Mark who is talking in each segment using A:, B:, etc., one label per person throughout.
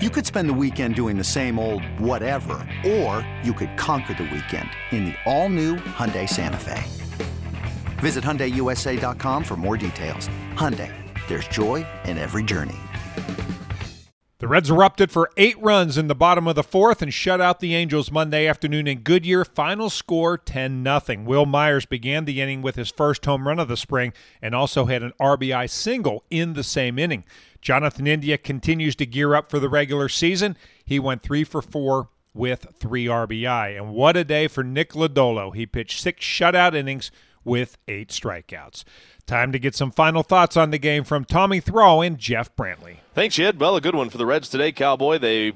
A: You could spend the weekend doing the same old whatever, or you could conquer the weekend in the all-new Hyundai Santa Fe. Visit HyundaiUSA.com for more details. Hyundai, there's joy in every journey.
B: The Reds erupted for eight runs in the bottom of the fourth and shut out the Angels Monday afternoon in Goodyear. Final score 10 0. Wil Myers began the inning with his first home run of the spring and also had an RBI single in the same inning. Jonathan India continues to gear up for the regular season. He went three for four with three RBI. And what a day for Nick Lodolo. He pitched six shutout innings with eight strikeouts. Time to get some final thoughts on the game from Tommy Thrall and Jeff Brantley.
C: Thanks, Jed. Well, a good one for the Reds today, Cowboy. They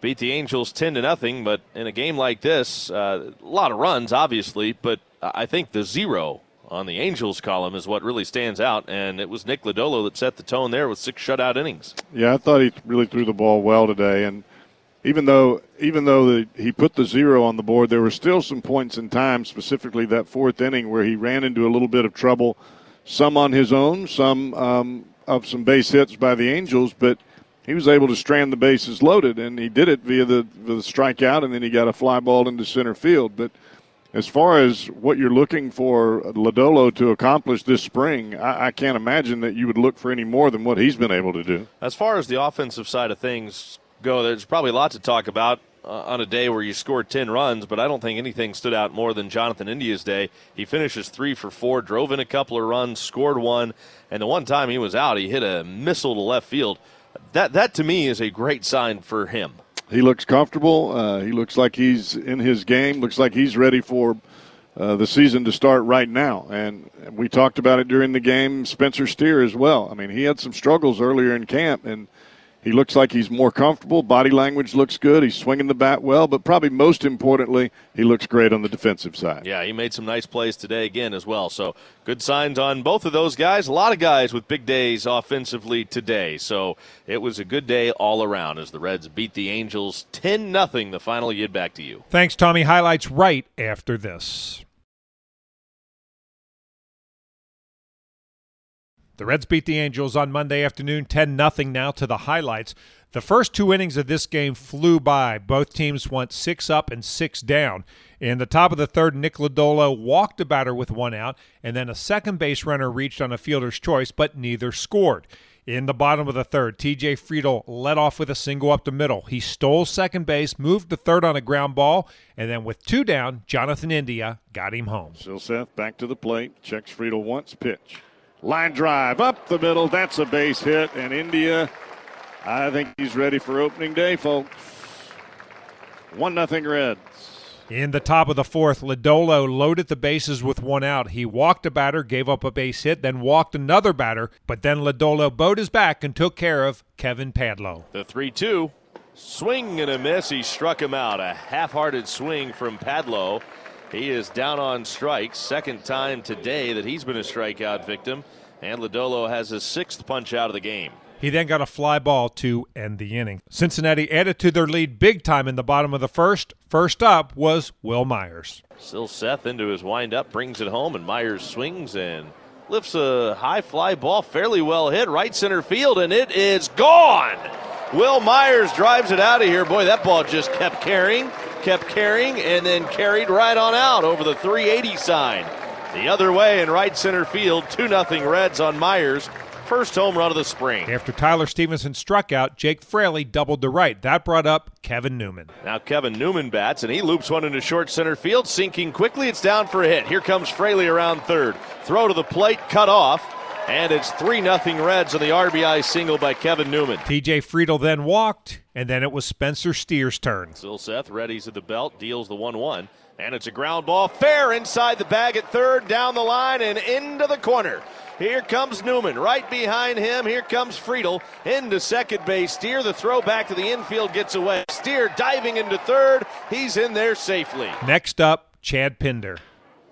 C: beat the Angels 10 to nothing, but in a game like this, uh, a lot of runs, obviously, but I think the zero on the Angels column is what really stands out, and it was Nick Lodolo that set the tone there with six shutout innings.
D: Yeah, I thought he really threw the ball well today, and even though even though the, he put the zero on the board, there were still some points in time, specifically that fourth inning, where he ran into a little bit of trouble, some on his own, some um, of some base hits by the Angels, but he was able to strand the bases loaded, and he did it via the, the strikeout, and then he got a fly ball into center field, but as far as what you're looking for Lodolo to accomplish this spring, I, I, can't imagine that you would look for any more than what he's been able to do.
C: As far as the offensive side of things go, there's probably a lot to talk about uh, on a day where you scored 10 runs, but I don't think anything stood out more than Jonathan India's day. He finishes three for four, drove in a couple of runs, scored one, and the one time he was out, he hit a missile to left field. That, that to me is a great sign for him
D: he looks comfortable. Uh, he looks like he's in his game. Looks like he's ready for uh, the season to start right now. And we talked about it during the game. Spencer Steer as well. I mean, he had some struggles earlier in camp, and he looks like he's more comfortable. Body language looks good. He's swinging the bat well, but probably most importantly, he looks great on the defensive side.
C: Yeah, he made some nice plays today again as well. So good signs on both of those guys. A lot of guys with big days offensively today. So it was a good day all around as the Reds beat the Angels 10 0. The final yid back to you.
B: Thanks, Tommy. Highlights right after this. The Reds beat the Angels on Monday afternoon 10 0 now to the highlights. The first two innings of this game flew by. Both teams went six up and six down. In the top of the third, Nick Lodolo walked a batter with one out, and then a second base runner reached on a fielder's choice, but neither scored. In the bottom of the third, TJ Friedl led off with a single up the middle. He stole second base, moved to third on a ground ball, and then with two down, Jonathan India got him home.
D: Silseth back to the plate, checks Friedl once, pitch. Line drive up the middle. That's a base hit. And India, I think he's ready for opening day, folks. 1 nothing Reds.
B: In the top of the fourth, Lodolo loaded the bases with one out. He walked a batter, gave up a base hit, then walked another batter, but then Lodolo bowed his back and took care of Kevin Padlo.
C: The 3 2. Swing and a miss. He struck him out. A half hearted swing from Padlo. He is down on strikes. Second time today that he's been a strikeout victim. And Lodolo has his sixth punch out of the game.
B: He then got a fly ball to end the inning. Cincinnati added to their lead big time in the bottom of the first. First up was Wil Myers.
C: Silseth into his windup, brings it home, and Myers swings and lifts a high fly ball, fairly well hit, right center field, and it is gone. Wil Myers drives it out of here. Boy, that ball just kept carrying kept carrying and then carried right on out over the 380 sign. The other way in right center field, 2 0 Reds on Myers. First home run of the spring.
B: After Tyler Stephenson struck out, Jake Fraley doubled to right. That brought up Kevin Newman.
C: Now Kevin Newman bats, and he loops one into short center field, sinking quickly. It's down for a hit. Here comes Fraley around third. Throw to the plate, cut off. And it's 3 0 Reds on the RBI single by Kevin Newman.
B: TJ Friedl then walked, and then it was Spencer Steer's turn.
C: Silseth readies at the belt, deals the 1 1. And it's a ground ball, fair inside the bag at third, down the line, and into the corner. Here comes Newman. Right behind him, here comes Friedl into second base. Steer the throw back to the infield gets away. Steer diving into third. He's in there safely.
B: Next up, Chad Pinder.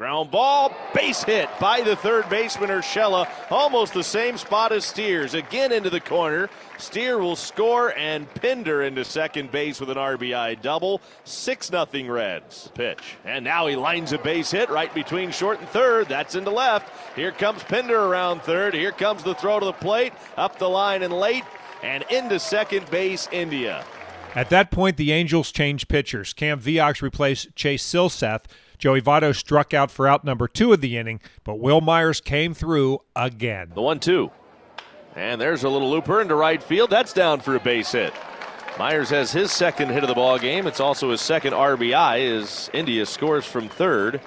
C: Ground ball, base hit by the third baseman Urshela. Almost the same spot as Steers. Again into the corner. Steer will score and Pinder into second base with an RBI double. 6 0 Reds. Pitch. And now he lines a base hit right between short and third. That's into left. Here comes Pinder around third. Here comes the throw to the plate. Up the line and late. and into second base, India.
B: At that point, the Angels changed pitchers. Cam Vieaux replaced Chase Silseth. Joey Votto struck out for out number two of the inning, but Wil Myers came through again.
C: The one two. And there's a little looper into right field. That's down for a base hit. Myers has his second hit of the ball game. It's also his second RBI as India scores from third.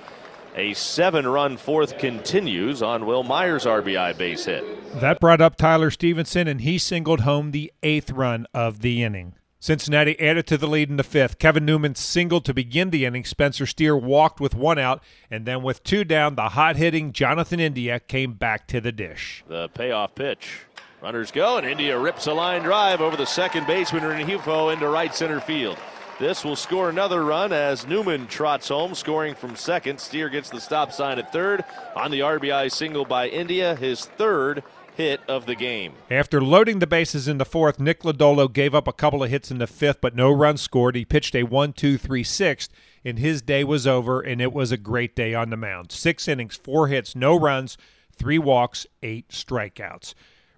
C: A seven-run fourth continues on Wil Myers' RBI base hit.
B: That brought up Tyler Stephenson, and he singled home the eighth run of the inning. Cincinnati added to the lead in the fifth. Kevin Newman singled to begin the inning. Spencer Steer walked with one out, and then with two down, the hot hitting Jonathan India came back to the dish.
C: The payoff pitch. Runners go, and India rips a line drive over the second baseman Rengifo into right center field. This will score another run as Newman trots home, scoring from second. Steer gets the stop sign at third on the RBI single by India, his third hit of the game.
B: After loading the bases in the fourth, Nick Lodolo gave up a couple of hits in the fifth, but no runs scored. He pitched a 1 2 3 sixth, and his day was over, and it was a great day on the mound. Six innings, four hits, no runs, three walks, eight strikeouts.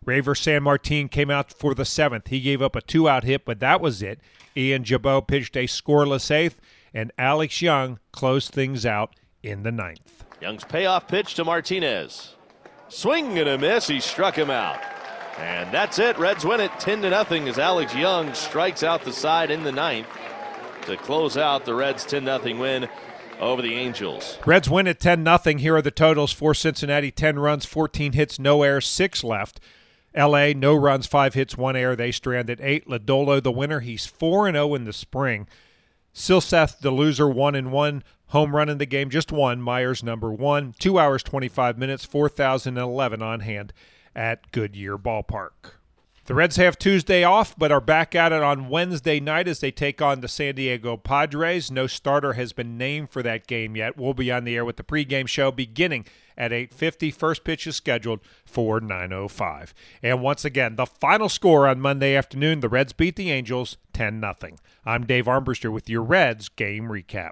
B: Reiver Sanmartin came out for the seventh. He gave up a two out hit, but that was it. Ian Gibaut pitched a scoreless eighth, and Alex Young closed things out in the ninth.
C: Young's payoff pitch to Martinez. Swing and a miss. He struck him out. And that's it. Reds win it 10 to nothing as Alex Young strikes out the side in the ninth to close out the Reds 10 0 win over the Angels.
B: Reds win at 10 0. Here are the totals for Cincinnati 10 runs, 14 hits, no errors, 6 left. LA, no runs, 5 hits, 1 error. They stranded 8. Lodolo, the winner. He's 4 0 in the spring. Silseth, the loser, 1 and 1. Home run in the game, just one. Myers, number one. Two hours, 25 minutes, 4,011 on hand at Goodyear Ballpark. The Reds have Tuesday off, but are back at it on Wednesday night as they take on the San Diego Padres. No starter has been named for that game yet. We'll be on the air with the pregame show beginning at 8:50. First pitch is scheduled for 9:05. And once again, the final score on Monday afternoon: the Reds beat the Angels 10 0 I'm Dave Armbruster with your Reds game recap.